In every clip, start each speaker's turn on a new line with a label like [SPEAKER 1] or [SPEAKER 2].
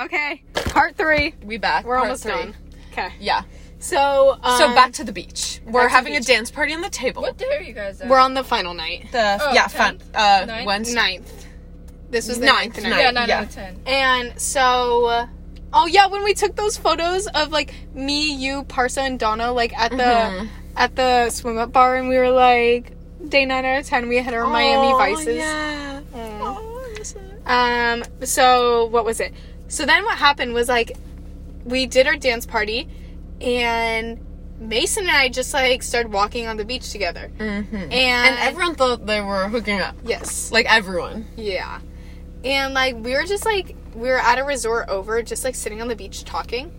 [SPEAKER 1] Okay. Part three.
[SPEAKER 2] We back.
[SPEAKER 1] We're
[SPEAKER 2] Part
[SPEAKER 1] almost
[SPEAKER 2] three.
[SPEAKER 1] done. Okay.
[SPEAKER 2] Yeah.
[SPEAKER 1] So um,
[SPEAKER 2] So back to the beach. We're having
[SPEAKER 1] the
[SPEAKER 2] a dance party on the table.
[SPEAKER 3] What day are you guys at?
[SPEAKER 1] we're on the final night.
[SPEAKER 2] The
[SPEAKER 3] Oh,
[SPEAKER 2] yeah,
[SPEAKER 3] 10th?
[SPEAKER 2] fun. Uh,
[SPEAKER 3] Ninth?
[SPEAKER 2] Wednesday.
[SPEAKER 1] Ninth. This was the
[SPEAKER 2] Ninth,
[SPEAKER 1] ninth, night.
[SPEAKER 2] ninth.
[SPEAKER 3] yeah, nine
[SPEAKER 2] yeah.
[SPEAKER 3] out of ten.
[SPEAKER 1] And so, oh yeah, when we took those photos of like me, you, Parsa, and Donna, like at the
[SPEAKER 2] Mhm.
[SPEAKER 1] at the swim up bar, and we were like day nine out of ten. We had our Miami Vices.
[SPEAKER 2] Yeah.
[SPEAKER 1] Aw.
[SPEAKER 2] Oh, I miss it.
[SPEAKER 1] Um. So what was it? So then what happened was like we did our dance party, and Mason and I just like started walking on the beach together.
[SPEAKER 2] Mhm.
[SPEAKER 1] And,
[SPEAKER 2] And everyone thought they were hooking up.
[SPEAKER 1] yes,
[SPEAKER 2] Like everyone.
[SPEAKER 1] yeah, and like we were just like we were at a resort over, just like sitting on the beach talking,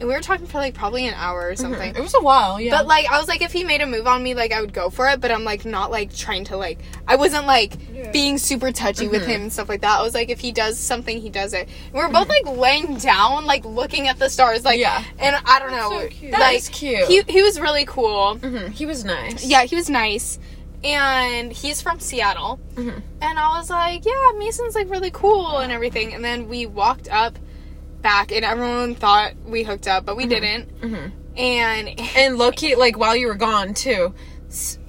[SPEAKER 1] and we were talking for like probably an hour or something.
[SPEAKER 2] It was a while, yeah.
[SPEAKER 1] But like I was like, if he made a move on me, like I would go for it. But I'm like not like trying to like I wasn't like
[SPEAKER 3] Yeah.
[SPEAKER 1] being super touchy with him and stuff like that. I was like, if he does something, he does it. And we are both like laying down, like looking at the stars, like
[SPEAKER 2] Yeah.
[SPEAKER 1] And I don't
[SPEAKER 3] That's
[SPEAKER 1] know,
[SPEAKER 3] so cute.
[SPEAKER 2] That
[SPEAKER 1] like
[SPEAKER 2] cute.
[SPEAKER 1] he he was really cool.
[SPEAKER 2] Mhm, He was nice.
[SPEAKER 1] Yeah, he was nice. And he's from Seattle.
[SPEAKER 2] Mhm.
[SPEAKER 1] And I was like, yeah, Mason's like really cool and everything. And then we walked up back and everyone thought we hooked up, but we didn't.
[SPEAKER 2] Mhm.
[SPEAKER 1] And
[SPEAKER 2] And Loki, like while you were gone too.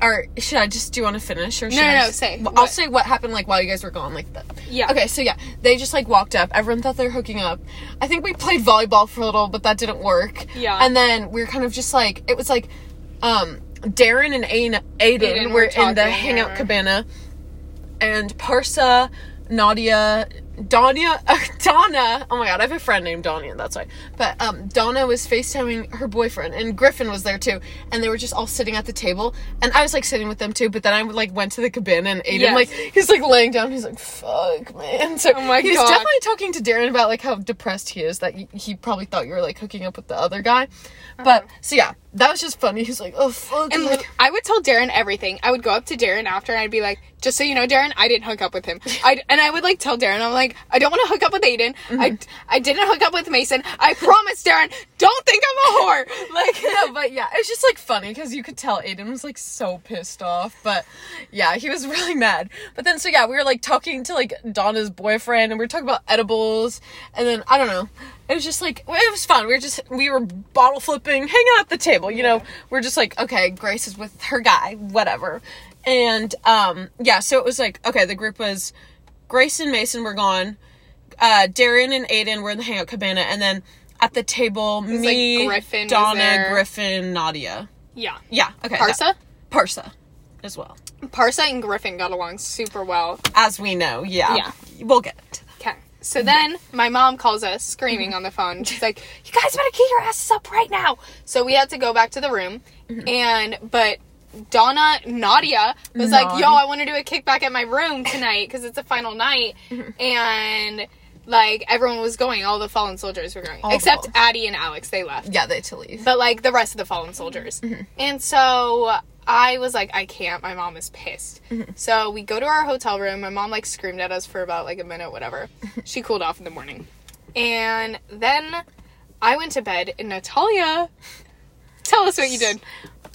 [SPEAKER 2] Or should I just do you want to finish or should
[SPEAKER 1] No, no,
[SPEAKER 2] I just,
[SPEAKER 1] no,
[SPEAKER 2] say. I'll
[SPEAKER 1] What?
[SPEAKER 2] say what happened like while you guys were gone, like that.
[SPEAKER 1] yeah.
[SPEAKER 2] Okay, so yeah, they just like walked up. Everyone thought they were hooking up. I think we played volleyball for a little, but that didn't work.
[SPEAKER 1] Yeah.
[SPEAKER 2] And then we were kind of just like it was like, um, Darren and Aiden, Aiden,
[SPEAKER 1] Aiden
[SPEAKER 2] were in the hangout cabana, and Parsa, Nadia, uh, Donna. Oh my god, I have a friend named Donna. And that's why. But um, Donna was Facetiming her boyfriend, and Griffin was there too, and they were just all sitting at the table, and I was like sitting with them too. But then I like went to the cabana, and Aiden
[SPEAKER 1] Yes.
[SPEAKER 2] like he's like laying down. He's like, "Fuck, man." So
[SPEAKER 1] Oh my
[SPEAKER 2] he's
[SPEAKER 1] God.
[SPEAKER 2] definitely talking to Darren about like how depressed he is that he, probably thought you were like hooking up with the other guy. But so yeah, that was just funny. He's like, "Oh fuck,"
[SPEAKER 1] And
[SPEAKER 2] like,
[SPEAKER 1] I would tell Darren everything. I would go up to Darren after and I'd be like, just so you know, Darren, I didn't hook up with him. I and I would like tell Darren, I'm like, I don't want to hook up with Aiden. I, I didn't hook up with Mason. I promise, Darren, don't think I'm a whore. Like,
[SPEAKER 2] no, but yeah, it's just like funny because you could tell Aiden was like so pissed off. But yeah, he was really mad. But then, so yeah, we were like talking to like Donna's boyfriend and we were talking about edibles. And then, I don't know, it was just like, it was fun. We were just, we were bottle flipping, hanging out at the table, you know, we're just like, okay, Grace is with her guy, whatever. And um, yeah, so it was like, okay, the group was Grace and Mason were gone. Uh, Darren and Aiden were in the hangout cabana, and then at the table,
[SPEAKER 1] was,
[SPEAKER 2] me,
[SPEAKER 1] like, Griffin
[SPEAKER 2] Donna. Griffin, Nadia.
[SPEAKER 1] yeah.
[SPEAKER 2] Yeah, okay.
[SPEAKER 1] Parsa?
[SPEAKER 2] that- Parsa as well.
[SPEAKER 1] Parsa and Griffin got along super well.
[SPEAKER 2] As we know, yeah.
[SPEAKER 1] Yeah.
[SPEAKER 2] We'll get it.
[SPEAKER 1] Okay. So then my mom calls us screaming on the phone. Mm-hmm. She's like, "You guys better get your asses up right now!" So we had to go back to the room, mm-hmm. and but Donna Nadia was like, "Yo, I want to do a kickback at my room tonight because it's a final night," mm-hmm. and like everyone was going, all the fallen soldiers were going,
[SPEAKER 2] All
[SPEAKER 1] except
[SPEAKER 2] fallen-
[SPEAKER 1] Addie and Alex. They left,
[SPEAKER 2] Yeah, they to leave.
[SPEAKER 1] but like the rest of the fallen soldiers. Mm-hmm. And so I was like, I can't. My mom is pissed. Mm-hmm. So we go to our hotel room. My mom like screamed at us for about like a minute, whatever. she cooled off in the morning. And then I went to bed and Natalia tell us what you did.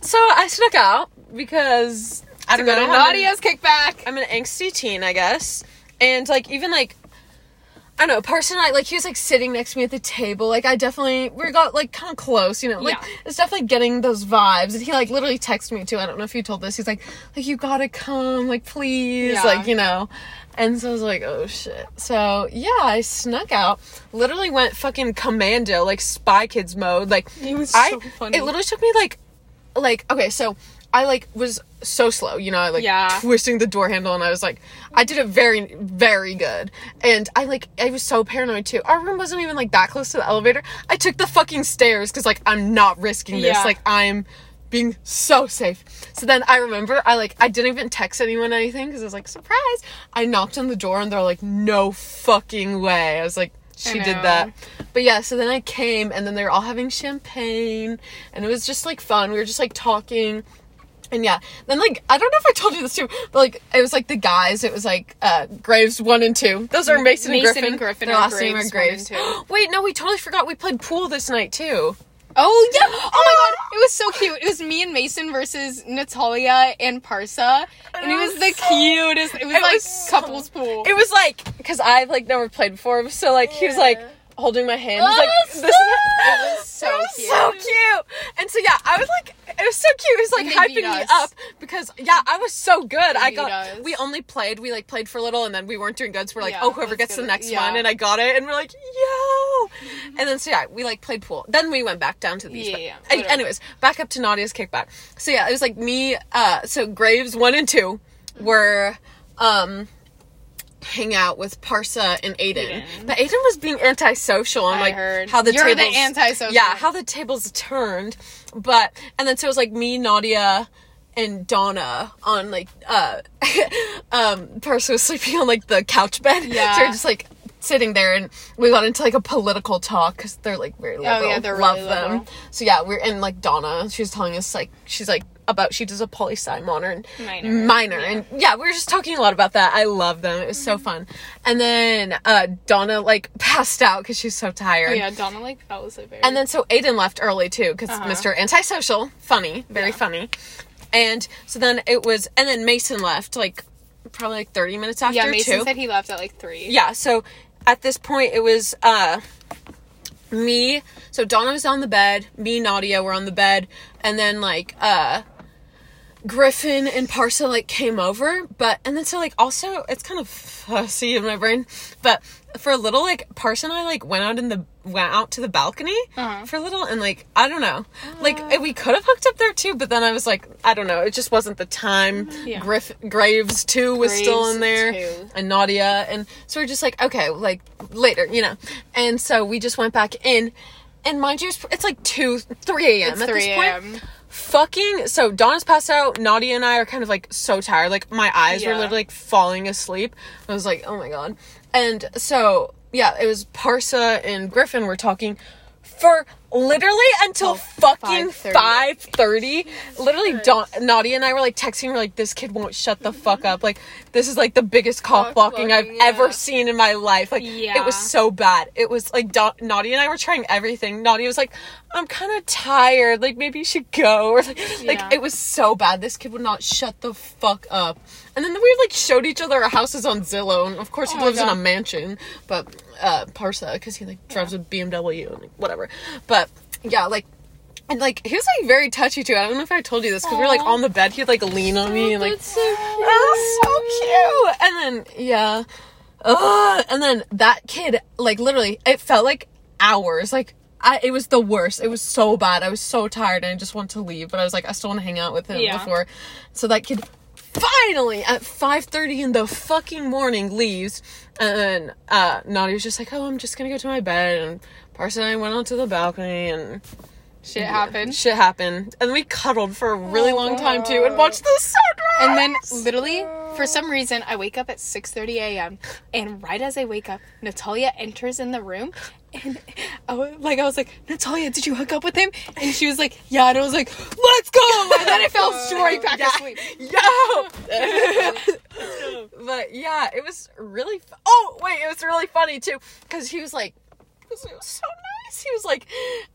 [SPEAKER 2] So I snuck out because I don't know.
[SPEAKER 1] to
[SPEAKER 2] I'm an-
[SPEAKER 1] Nadia's kickback.
[SPEAKER 2] I'm an angsty teen, I guess. And like even like I don't know, Parson and I like he was like sitting next to me at the table. Like I definitely we got like kind of close, you know. Like
[SPEAKER 1] Yeah.
[SPEAKER 2] it's definitely getting those vibes. And he like literally texted me too. I don't know if you told this. He's like, like you gotta come, like please,
[SPEAKER 1] Yeah.
[SPEAKER 2] like you know. And so I was like, oh shit. So yeah, I snuck out. Literally went fucking commando, like Spy Kids mode. Like
[SPEAKER 1] It was
[SPEAKER 2] I,
[SPEAKER 1] so funny.
[SPEAKER 2] It literally took me like, like okay, so I like was so slow, you know, I like
[SPEAKER 1] Yeah.
[SPEAKER 2] twisting the door handle and I was like I did it very very good. And I like I was so paranoid too. Our room wasn't even like that close to the elevator. I took the fucking stairs cuz like I'm not risking this.
[SPEAKER 1] Yeah.
[SPEAKER 2] Like I'm being so safe. So then I remember I like I didn't even text anyone anything cuz I was like surprise. I knocked on the door and they're like no fucking way. I was like she did that. But yeah, so then I came and then they were all having champagne and it was just like fun. We were just like talking and yeah, then like I don't know if I told you this too, but like it was like the guys. It was like uh Graves one and two. Those are Mason, and Griffin.
[SPEAKER 1] and Griffin
[SPEAKER 2] Their
[SPEAKER 1] are
[SPEAKER 2] last name are
[SPEAKER 1] Graves one and
[SPEAKER 2] Graves. Wait, no, we totally forgot we played pool this night too.
[SPEAKER 1] Oh yeah! Oh my god, it was so cute. It was me and Mason versus Natalia and Parsa, and it was the cutest. It was
[SPEAKER 2] It
[SPEAKER 1] like
[SPEAKER 2] was so-
[SPEAKER 1] couples pool.
[SPEAKER 2] It was like because I've like never played before, so like he was like holding my hand. He's
[SPEAKER 1] Oh,
[SPEAKER 2] like,
[SPEAKER 1] that's
[SPEAKER 2] this
[SPEAKER 1] It was so
[SPEAKER 2] it was
[SPEAKER 1] cute.
[SPEAKER 2] so cute. And so yeah, I was like, it was like hyping me
[SPEAKER 1] us.
[SPEAKER 2] up because yeah, I was so good. I got.
[SPEAKER 1] us.
[SPEAKER 2] We only played. We like played for a little, and then we weren't doing good. So we're like,
[SPEAKER 1] Yeah,
[SPEAKER 2] oh, whoever gets the next
[SPEAKER 1] Yeah.
[SPEAKER 2] one, and I got it, and we're like, yo. And then so yeah, we like played pool. Then we went back down to the beach.
[SPEAKER 1] Yeah,
[SPEAKER 2] but-
[SPEAKER 1] yeah,
[SPEAKER 2] anyways, back up to Nadia's kickback. So yeah, it was like me. Uh, so Graves one and two were um hang out with Parsa and Aiden.
[SPEAKER 1] Aiden.
[SPEAKER 2] But Aiden was being antisocial and
[SPEAKER 1] I
[SPEAKER 2] like
[SPEAKER 1] heard.
[SPEAKER 2] how the
[SPEAKER 1] You're the
[SPEAKER 2] tables
[SPEAKER 1] antisocial.
[SPEAKER 2] Yeah, how the tables turned. But and then so it was like me, Nadia, and Donna on like uh um Parsa was sleeping on like the couch bed.
[SPEAKER 1] Yeah.
[SPEAKER 2] So we're just like sitting there and we got into like a political talk because they're like very liberal.
[SPEAKER 1] Oh, yeah, they're
[SPEAKER 2] Love
[SPEAKER 1] really
[SPEAKER 2] them.
[SPEAKER 1] liberal.
[SPEAKER 2] So yeah, we're in like Donna. She was telling us like she's like about she does a poli sci minor and
[SPEAKER 1] Minor,
[SPEAKER 2] minor
[SPEAKER 1] yeah.
[SPEAKER 2] and yeah, we were just talking a lot about that. I love them. It was so
[SPEAKER 1] Mm-hmm.
[SPEAKER 2] fun. And then uh Donna like passed out because she's so tired.
[SPEAKER 1] Oh, yeah, Donna like fell asleep. very-
[SPEAKER 2] And then so Aiden left early too because
[SPEAKER 1] Uh-huh.
[SPEAKER 2] Mr. Antisocial, funny, very
[SPEAKER 1] Yeah.
[SPEAKER 2] funny. And so then it was, and then Mason left like probably like thirty minutes after
[SPEAKER 1] yeah, Mason
[SPEAKER 2] too.
[SPEAKER 1] said he left at like three.
[SPEAKER 2] yeah. So at this point it was uh me. So Donna was on the bed. Me, Nadia were on the bed, and then like uh Griffin and Parsa like came over, but and then so like also it's kind of fussy in my brain, but for a little like Parsa and I like went out in the went out to the balcony
[SPEAKER 1] Uh-huh.
[SPEAKER 2] for a little and like I don't know, like we could have hooked up there two, but then I was like I don't know, it just wasn't the time.
[SPEAKER 1] Yeah.
[SPEAKER 2] Griff Graves too was still in there,
[SPEAKER 1] too.
[SPEAKER 2] and Nadia, and so we're just like okay, like later, you know, and so we just went back in. And mind you, it's- like 2, 3 a.m. At
[SPEAKER 1] 3
[SPEAKER 2] this point
[SPEAKER 1] a.m.
[SPEAKER 2] fucking so Donna's passed out. Nadia and I are kind of like so tired. Like my eyes were literally like falling asleep. I was like, oh my god. And so yeah, it was Parsa and Griffin were talking for literally until
[SPEAKER 1] Till
[SPEAKER 2] fucking
[SPEAKER 1] 5:30.
[SPEAKER 2] five thirty. Literally, Don- Nadia and I were like texting. We're like, this kid won't shut the fuck up. Like this is like the biggest cock blocking I've
[SPEAKER 1] blocking,
[SPEAKER 2] ever seen in my life. Like it was so bad. It was like Don- Nadia and I were trying everything. Nadia was like, I'm kind of tired. Like maybe you should go. Or like, like it was so bad. This kid would not shut the fuck up. And then we like showed each other our houses on Zillow, and of course he
[SPEAKER 1] Oh
[SPEAKER 2] lives in a mansion, but uh Parsa because he like drives a BMW and like, whatever. But yeah, like. And like he was like very touchy too. I don't know if I told you this because we were like on the bed. He'd like lean on me and like
[SPEAKER 1] That's so cute.
[SPEAKER 2] oh, so cute. And then yeah, Ugh. and then that kid, like literally, it felt like hours. Like I, it was the worst. It was so bad. I was so tired and I just wanted to leave. But I was like, I still want to hang out with him
[SPEAKER 1] Yeah.
[SPEAKER 2] before. So that kid finally at 5.30 in the fucking morning leaves and uh Nadia was just like oh i'm just gonna go to my bed and Parson and i went onto the balcony and
[SPEAKER 1] Shit happened.
[SPEAKER 2] shit happened and we cuddled for a really long time too and watched the sunrise
[SPEAKER 1] And then literally, for some reason, I wake up at 6:30 a.m. and right as I wake up, Natalia enters in the room, and I was, like I was like, Natalia, did you hook up with him? And she was like, Yeah. And I was like, Let's go. And then it fell straight back
[SPEAKER 2] Yeah.
[SPEAKER 1] asleep.
[SPEAKER 2] Yo! but yeah, it was really. Fu- oh wait, it was really funny too because he was like, it was so nice. He was like,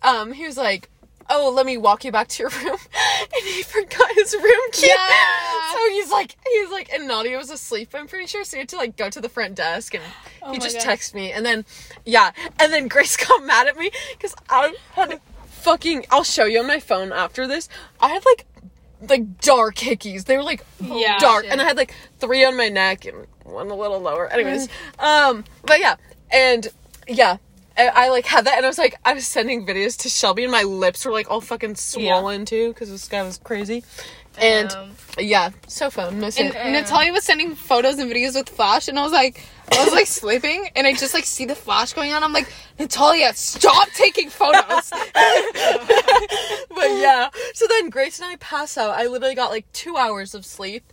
[SPEAKER 2] um, he was like. Oh, let me walk you back to your room, and he forgot his room key.
[SPEAKER 1] Yeah.
[SPEAKER 2] So he's like, he's like, and Nadia was asleep. I'm pretty sure. So he had to like go to the front desk, and
[SPEAKER 1] Oh
[SPEAKER 2] he just
[SPEAKER 1] gosh.
[SPEAKER 2] texted me, and then yeah, and then Grace got mad at me because I had fucking. I'll show you on my phone after this. I had like like dark hickeys. They were like
[SPEAKER 1] Yeah.
[SPEAKER 2] dark,
[SPEAKER 1] Yeah.
[SPEAKER 2] and I had like three on my neck and one a little lower. Anyways,
[SPEAKER 1] Mm.
[SPEAKER 2] um, but yeah, and yeah. I, like had that, and I was like, I was sending videos to Shelby, and my lips were like all fucking swollen too, because this guy was crazy. And
[SPEAKER 1] Um,
[SPEAKER 2] yeah, so fun. Miss
[SPEAKER 1] And. Natalia was sending photos and videos with flash, and I was like, I was like sleeping, and I just like see the flash going on. I'm like, Natalia, stop taking photos.
[SPEAKER 2] but yeah. So then Grace and I pass out. I literally got like two hours of sleep,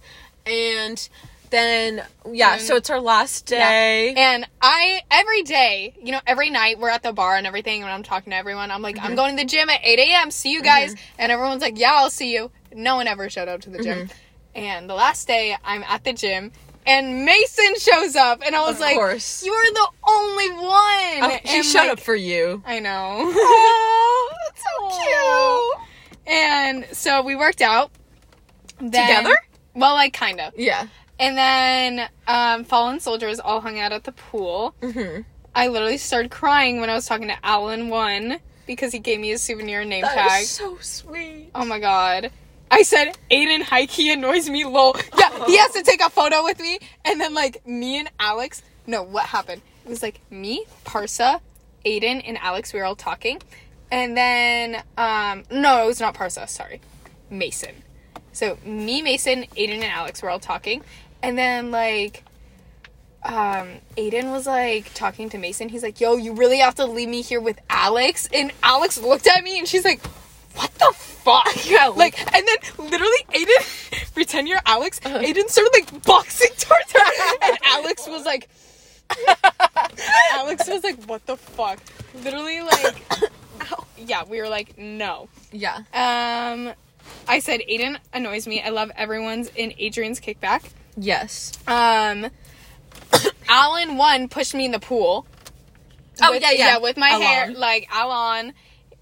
[SPEAKER 2] and then yeah.
[SPEAKER 1] And-
[SPEAKER 2] so mm-hmm. it's our last day.
[SPEAKER 1] And I every day, you know, every night we're at the bar and everything, and I'm talking to everyone. I'm like, I'm mm-hmm. going to the gym at 8 a.m. See you guys. Mm-hmm. And everyone's like, Yeah, I'll see you. No one ever showed up to the gym. And the last day, I'm at the gym. And Mason shows up, and I was
[SPEAKER 2] Of
[SPEAKER 1] like,
[SPEAKER 2] course.
[SPEAKER 1] "You are the only one."
[SPEAKER 2] Oh, she
[SPEAKER 1] and
[SPEAKER 2] showed
[SPEAKER 1] like,
[SPEAKER 2] up for you.
[SPEAKER 1] I know.
[SPEAKER 2] Oh, that's so
[SPEAKER 1] Aw. And so we worked out Then-
[SPEAKER 2] Together?
[SPEAKER 1] Well, like kind of.
[SPEAKER 2] Yeah.
[SPEAKER 1] And then um, Fallen Soldiers all hung out at the pool.
[SPEAKER 2] Mm-hmm.
[SPEAKER 1] I literally started crying when I was talking to Alan one because he gave me a souvenir name
[SPEAKER 2] That
[SPEAKER 1] tag.
[SPEAKER 2] so sweet.
[SPEAKER 1] Oh my god. I said Aiden Heike annoys me lol. Yeah, he has to take a photo with me and then like me and Alex no, what happened? It was like me, Parsa, Aiden, and Alex, we were all talking. And then um no, it was not Parsa, sorry. Mason. So me, Mason, Aiden, and Alex were all talking. And then like um Aiden was like talking to Mason. He's like, "Yo, you really have to leave me here with Alex." And Alex looked at me and she's like, "What the fuck?"
[SPEAKER 2] Yeah,
[SPEAKER 1] like, and then literally Aiden, pretend you're Alex. Aiden started like boxing towards her, and Alex was like, Alex was like, "What the fuck?" Literally, like, yeah, we were like, "No."
[SPEAKER 2] Yeah.
[SPEAKER 1] Um, I said Aiden annoys me. I love everyone's in Adrian's kickback.
[SPEAKER 2] Yes.
[SPEAKER 1] Um, Alan one pushed me in the pool.
[SPEAKER 2] Oh,
[SPEAKER 1] With-
[SPEAKER 2] yeah, yeah.
[SPEAKER 1] with my hair, like Alan,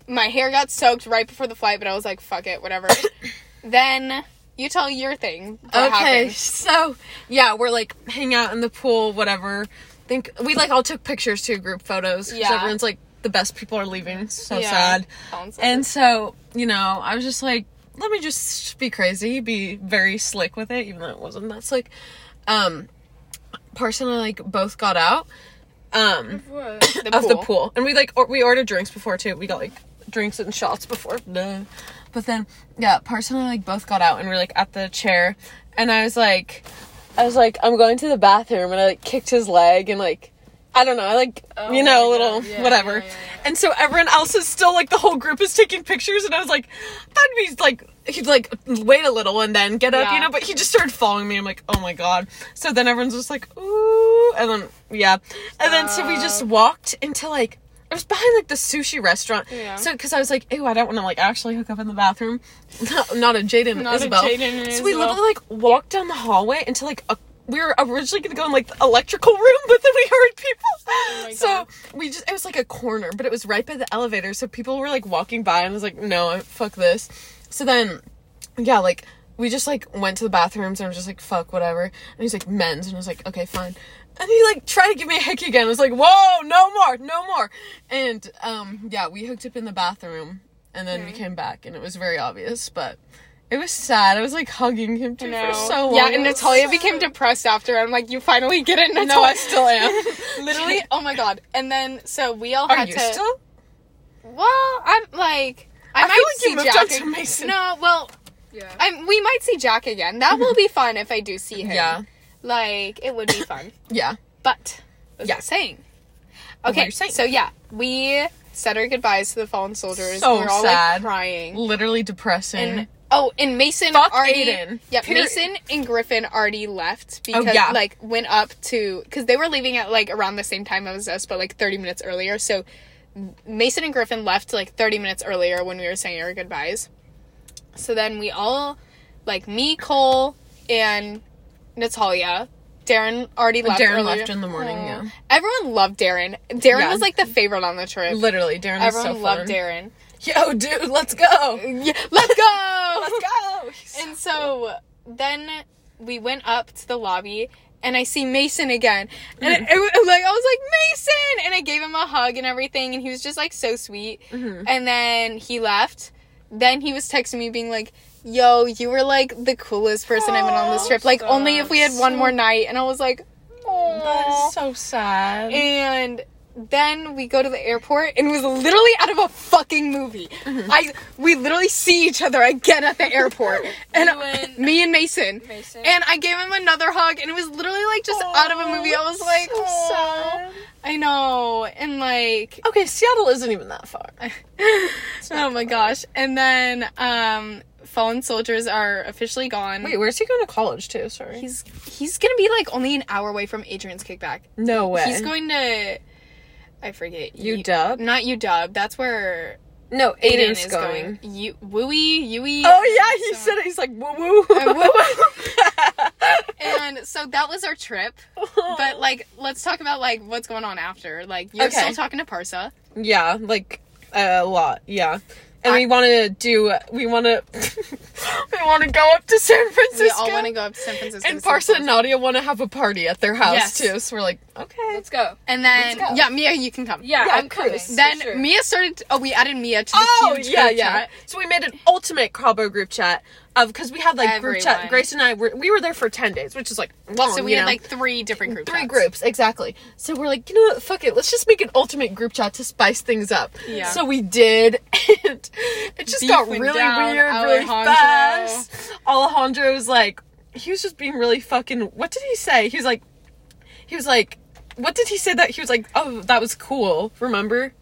[SPEAKER 1] my hair got soaked right before the flight, but I was like, "Fuck it, whatever." then you tell your thing.
[SPEAKER 2] Okay,
[SPEAKER 1] happened.
[SPEAKER 2] so yeah, we're like hang out in the pool, whatever. Think we like all took pictures too, group photos.
[SPEAKER 1] Yeah.
[SPEAKER 2] everyone's like the best people are leaving. So
[SPEAKER 1] Yeah.
[SPEAKER 2] sad. And so you know, I was just like, let me just be crazy, be very slick with it, even though it wasn't that slick. Um, Parson and I like both got out. Um,
[SPEAKER 1] the
[SPEAKER 2] of the pool, and we like or, we ordered drinks before too. We got like drinks and shots before. But then yeah, Parson and I like both got out, and we are like at the chair, and I was like, I was like, I'm going to the bathroom, and I like kicked his leg, and like. I don't know. I like oh you know a little
[SPEAKER 1] Yeah,
[SPEAKER 2] whatever,
[SPEAKER 1] yeah, yeah,
[SPEAKER 2] and so everyone else is still like the whole group is taking pictures, and I was like, that'd be like he'd like wait a little and then get up, you know. But he just started following me. I'm like, oh my god. So then everyone's just like, ooh, and then yeah, and then so we just uh. walked into like it was behind like the sushi restaurant.
[SPEAKER 1] Yeah.
[SPEAKER 2] So because I was like, ew, I don't want to like actually hook up in the bathroom. not, not a Jaden
[SPEAKER 1] Not a
[SPEAKER 2] Isabel.
[SPEAKER 1] Jaden
[SPEAKER 2] so we
[SPEAKER 1] Isabel.
[SPEAKER 2] literally like walked down the hallway into like a. We were originally gonna go in like the electrical room, but then we heard people.
[SPEAKER 1] Oh
[SPEAKER 2] so we just it was like a corner, but it was right by the elevator. So people were like walking by, and I was like, no, fuck this. So then, yeah, like we just like went to the bathrooms, and I was just like, fuck, whatever. And he's like, men's, and I was like, okay, fine. And he like tried to give me a hickey again. I was like, whoa, no more, no more. And um, yeah, we hooked up in the bathroom, and then we came back, and it was very obvious, but. It was sad. I was like hugging him too for so long.
[SPEAKER 1] Yeah, and Natalia became depressed after. I'm like, you finally get it, Natalia.
[SPEAKER 2] No, I still am.
[SPEAKER 1] Literally, oh my god. And then so we all
[SPEAKER 2] Are
[SPEAKER 1] had
[SPEAKER 2] you
[SPEAKER 1] to.
[SPEAKER 2] still?
[SPEAKER 1] Well, I'm like, I,
[SPEAKER 2] I
[SPEAKER 1] might
[SPEAKER 2] feel like
[SPEAKER 1] see
[SPEAKER 2] you moved
[SPEAKER 1] Jack.
[SPEAKER 2] on to
[SPEAKER 1] ag-
[SPEAKER 2] Mason.
[SPEAKER 1] No, well,
[SPEAKER 3] Yeah.
[SPEAKER 1] I'm, we might see Jack again. That will be fun if I do see him.
[SPEAKER 2] Yeah.
[SPEAKER 1] like it would be fun.
[SPEAKER 2] Yeah.
[SPEAKER 1] But what was
[SPEAKER 2] Yeah.
[SPEAKER 1] Saying? Okay,
[SPEAKER 2] saying?
[SPEAKER 1] so yeah, we said our goodbyes to the fallen soldiers.
[SPEAKER 2] So
[SPEAKER 1] we were all
[SPEAKER 2] sad.
[SPEAKER 1] like crying.
[SPEAKER 2] Literally depressing.
[SPEAKER 1] And oh, and Mason
[SPEAKER 2] Fuck
[SPEAKER 1] already.
[SPEAKER 2] Aiden.
[SPEAKER 1] Yeah,
[SPEAKER 2] Period.
[SPEAKER 1] Mason and Griffin already left oh, because
[SPEAKER 2] Oh, yeah.
[SPEAKER 1] like went up to because they were leaving at like around the same time as us, but like thirty minutes earlier. So Mason and Griffin left like thirty minutes earlier when we were saying our goodbyes. So then we all, like me, Cole, and Natalia. Darren already left.
[SPEAKER 2] Darren
[SPEAKER 1] earlier.
[SPEAKER 2] left in the morning,
[SPEAKER 1] Aw.
[SPEAKER 2] yeah.
[SPEAKER 1] Everyone loved Darren. Darren
[SPEAKER 2] Yeah.
[SPEAKER 1] was like the favorite on the trip.
[SPEAKER 2] Literally, Darren
[SPEAKER 1] Everyone
[SPEAKER 2] so
[SPEAKER 1] loved
[SPEAKER 2] fun.
[SPEAKER 1] Darren.
[SPEAKER 2] Yo, dude, let's go.
[SPEAKER 1] Yeah, let's go.
[SPEAKER 2] Let's go.
[SPEAKER 1] And so then we went up to the lobby and I see Mason again. And it, it- like I was like, Mason! And I gave him a hug and everything and he was just like so sweet.
[SPEAKER 2] Mm-hmm.
[SPEAKER 1] And then he left. Then he was texting me being like, Yo, you were like the coolest person I've been on this trip. Like only if we had one more night. And I was like,
[SPEAKER 2] That
[SPEAKER 1] Aww.
[SPEAKER 2] is so sad.
[SPEAKER 1] And then we go to the airport and it was literally out of a fucking movie.
[SPEAKER 2] Mm-hmm.
[SPEAKER 1] I we literally see each other again at the airport. and me and Mason.
[SPEAKER 3] Mason.
[SPEAKER 1] And I gave him another hug and it was literally like just out of a movie. I was like,
[SPEAKER 2] so sad.
[SPEAKER 1] I know. And like
[SPEAKER 2] Okay, Seattle isn't even that far.
[SPEAKER 1] oh my gosh. And then um fallen soldiers are officially gone.
[SPEAKER 2] Wait, where's he going to college to? Sorry.
[SPEAKER 1] he's he's gonna be like only an hour away from Adrian's kickback.
[SPEAKER 2] no way.
[SPEAKER 1] He's going to I forget.
[SPEAKER 2] You dub?
[SPEAKER 1] Not UW. That's where
[SPEAKER 2] No,
[SPEAKER 1] Aiden is
[SPEAKER 2] going.
[SPEAKER 1] going. You Wooey, Yui.
[SPEAKER 2] Oh yeah, he
[SPEAKER 1] So-
[SPEAKER 2] said it. He's like woo woo.
[SPEAKER 1] Uh, and so that was our trip. But like, let's talk about like what's going on after. Like, you're
[SPEAKER 2] Okay.
[SPEAKER 1] still talking to Parsa.
[SPEAKER 2] yeah, like a lot. Yeah, and
[SPEAKER 1] I-
[SPEAKER 2] we want to do. We want to. we want to go up to San Francisco.
[SPEAKER 1] We all want to go up to San Francisco.
[SPEAKER 2] And
[SPEAKER 1] to
[SPEAKER 2] Parsa and. Nadia want to have a party at their house
[SPEAKER 1] Yes.
[SPEAKER 2] too. So we're like, okay.
[SPEAKER 3] Let's go.
[SPEAKER 1] And then
[SPEAKER 2] go.
[SPEAKER 1] yeah, Mia, you can come.
[SPEAKER 3] Yeah,
[SPEAKER 2] Yeah,
[SPEAKER 3] I'm coming.
[SPEAKER 2] Chris.
[SPEAKER 1] Then
[SPEAKER 3] sure.
[SPEAKER 1] Mia started. Oh, we added Mia to the
[SPEAKER 2] Oh
[SPEAKER 1] huge
[SPEAKER 2] yeah,
[SPEAKER 1] group
[SPEAKER 2] yeah.
[SPEAKER 1] chat.
[SPEAKER 2] So we made an ultimate Cabo group chat of because we had like group chat. Grace and I were we were there for ten days, which is like long.
[SPEAKER 1] So we had
[SPEAKER 2] know?
[SPEAKER 1] like three different group
[SPEAKER 2] three
[SPEAKER 1] chats.
[SPEAKER 2] groups exactly. So we're like, you know what? Fuck it. Let's just make an ultimate group chat to spice things up.
[SPEAKER 1] Yeah.
[SPEAKER 2] So we did, and it just got really weird, really fast. Alejandro was like, he was just being really fucking. What did he say? He was like, he was like, what did he say that he was like? Oh, that was cool. Remember?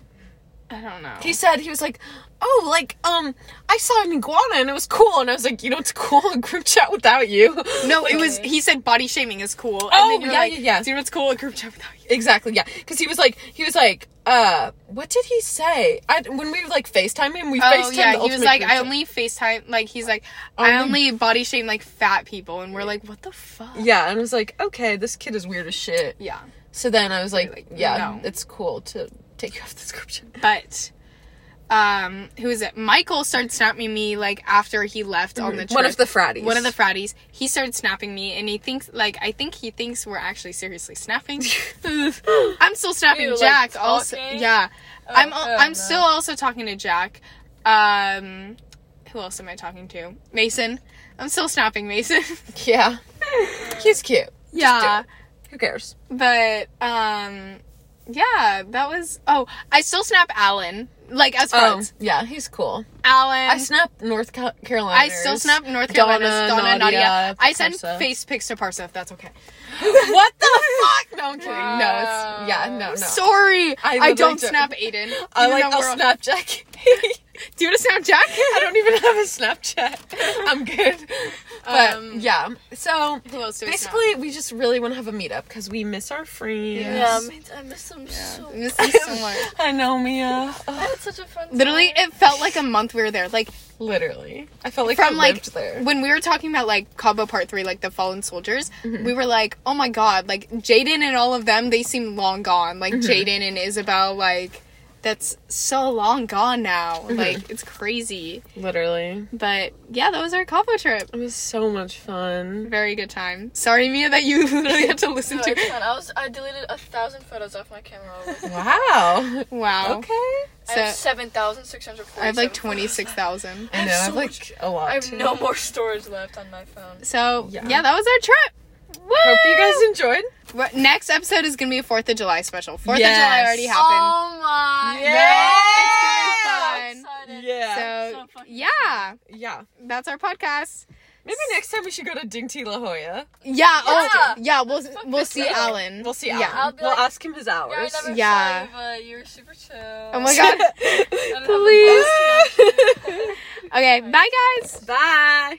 [SPEAKER 1] I don't know.
[SPEAKER 2] He said he was like, oh, like um, I saw an iguana and it was cool, and I was like, you know, it's cool a group chat without you.
[SPEAKER 1] no, it was. He said body shaming is cool.
[SPEAKER 2] Oh,
[SPEAKER 1] and then
[SPEAKER 2] yeah,
[SPEAKER 1] like,
[SPEAKER 2] yeah, yeah.
[SPEAKER 1] Do you know what's cool? A group chat without you.
[SPEAKER 2] Exactly, yeah. Because he was like, he was like, uh, what did he say? I, when we like FaceTime him, we
[SPEAKER 1] Oh
[SPEAKER 2] FaceTime
[SPEAKER 1] yeah, he was like, I only FaceTime. Like he's like, I
[SPEAKER 2] Only-
[SPEAKER 1] only body shame like fat people, and we're like, what the fuck?
[SPEAKER 2] Yeah, and I was like, okay, this kid is weird as shit.
[SPEAKER 1] Yeah,
[SPEAKER 2] So then I was like,
[SPEAKER 1] like,
[SPEAKER 2] yeah,
[SPEAKER 1] no.
[SPEAKER 2] it's cool to take you off the group chat.
[SPEAKER 1] but. Um, who is it? Michael started snapping me like after he left on the trip.
[SPEAKER 2] One of the fratties.
[SPEAKER 1] one of the fratties he started snapping me and he thinks like i think he thinks we're actually seriously snapping i'm still snapping
[SPEAKER 3] Ew, like,
[SPEAKER 1] jack also yeah
[SPEAKER 3] Oh,
[SPEAKER 1] i'm
[SPEAKER 3] hell
[SPEAKER 1] i'm
[SPEAKER 3] no.
[SPEAKER 1] still also talking to jack um who else am i talking to mason i'm still snapping mason
[SPEAKER 2] Yeah. He's cute.
[SPEAKER 1] yeah
[SPEAKER 2] Who cares?
[SPEAKER 1] but um yeah that was oh i still snap alan like as
[SPEAKER 2] Oh,
[SPEAKER 1] friends
[SPEAKER 2] yeah, he's cool.
[SPEAKER 1] alan
[SPEAKER 2] I snap North Ca- Carolina.
[SPEAKER 1] I still snap North Carolina. Donna, Nadia. I send
[SPEAKER 2] Parsa.
[SPEAKER 1] face pics to Parsa if that's okay.
[SPEAKER 2] what the fuck? No, I'm kidding. No, it's yeah, no, no.
[SPEAKER 1] Sorry,
[SPEAKER 2] I
[SPEAKER 1] I, don't snap Aiden.
[SPEAKER 2] I like I'll snap Jack.
[SPEAKER 1] Do you want to snap Jack?
[SPEAKER 2] I don't even have a Snapchat. I'm good. But
[SPEAKER 1] Um,
[SPEAKER 2] yeah, so
[SPEAKER 1] Who else do we
[SPEAKER 2] basically we just really want to have a meetup because we miss our friends.
[SPEAKER 3] Yeah, man, I miss them so.
[SPEAKER 1] snap? Miss you so much.
[SPEAKER 2] I know Mia.
[SPEAKER 3] I had such a fun.
[SPEAKER 1] Literally, it felt like a month we were there. Like
[SPEAKER 2] Literally, I felt like
[SPEAKER 1] from
[SPEAKER 2] I
[SPEAKER 1] like
[SPEAKER 2] lived there.
[SPEAKER 1] when we were talking about like Cabo Part Three, like the fallen soldiers.
[SPEAKER 2] Mm-hmm.
[SPEAKER 1] We were like, oh my god, like Jaden and all of them, they seem long gone. Like
[SPEAKER 2] Mm-hmm.
[SPEAKER 1] Jaden and Isabel, like that's so long gone now.
[SPEAKER 2] Mm-hmm.
[SPEAKER 1] Like it's crazy.
[SPEAKER 2] Literally,
[SPEAKER 1] But yeah, that was our Cabo trip.
[SPEAKER 2] it was so much fun.
[SPEAKER 1] Very good time. Sorry, Mia, that you literally had to listen
[SPEAKER 3] No,
[SPEAKER 1] to.
[SPEAKER 3] it's fun. I was I deleted a thousand photos off my camera.
[SPEAKER 2] Wow.
[SPEAKER 1] Wow.
[SPEAKER 2] Okay.
[SPEAKER 3] I have
[SPEAKER 1] So
[SPEAKER 3] seven thousand six hundred.
[SPEAKER 1] I have like twenty six thousand.
[SPEAKER 2] I
[SPEAKER 3] have
[SPEAKER 2] know. I have
[SPEAKER 3] so
[SPEAKER 2] like
[SPEAKER 3] much-
[SPEAKER 2] a lot.
[SPEAKER 3] I have
[SPEAKER 2] too.
[SPEAKER 3] no more storage left on my phone.
[SPEAKER 1] So
[SPEAKER 2] Yeah.
[SPEAKER 1] yeah. that was our trip. Woo!
[SPEAKER 2] Hope you guys enjoyed.
[SPEAKER 1] What- Next episode is gonna be a Fourth of July special. Fourth
[SPEAKER 2] Yes.
[SPEAKER 1] of July already happened.
[SPEAKER 3] Oh my!
[SPEAKER 2] Yeah.
[SPEAKER 1] It's gonna be
[SPEAKER 3] So
[SPEAKER 1] fun.
[SPEAKER 3] excited.
[SPEAKER 2] Yeah.
[SPEAKER 1] So,
[SPEAKER 3] So fucking
[SPEAKER 1] yeah,
[SPEAKER 2] yeah.
[SPEAKER 1] that's our podcast.
[SPEAKER 2] Maybe next time we should go to Ding Tea La Jolla.
[SPEAKER 1] Yeah. Oh,
[SPEAKER 3] Yeah.
[SPEAKER 1] yeah. We'll we'll see
[SPEAKER 3] up.
[SPEAKER 1] Alan.
[SPEAKER 2] We'll see.
[SPEAKER 1] Yeah.
[SPEAKER 2] Alan.
[SPEAKER 3] I'll
[SPEAKER 2] we'll
[SPEAKER 3] like-
[SPEAKER 2] ask him his
[SPEAKER 3] Yeah, I
[SPEAKER 2] hours.
[SPEAKER 3] never
[SPEAKER 1] Yeah.
[SPEAKER 3] saw you, but you were super chill.
[SPEAKER 1] Oh my god.
[SPEAKER 3] I don't have the
[SPEAKER 1] Please. Okay. Bye, guys.
[SPEAKER 2] Bye.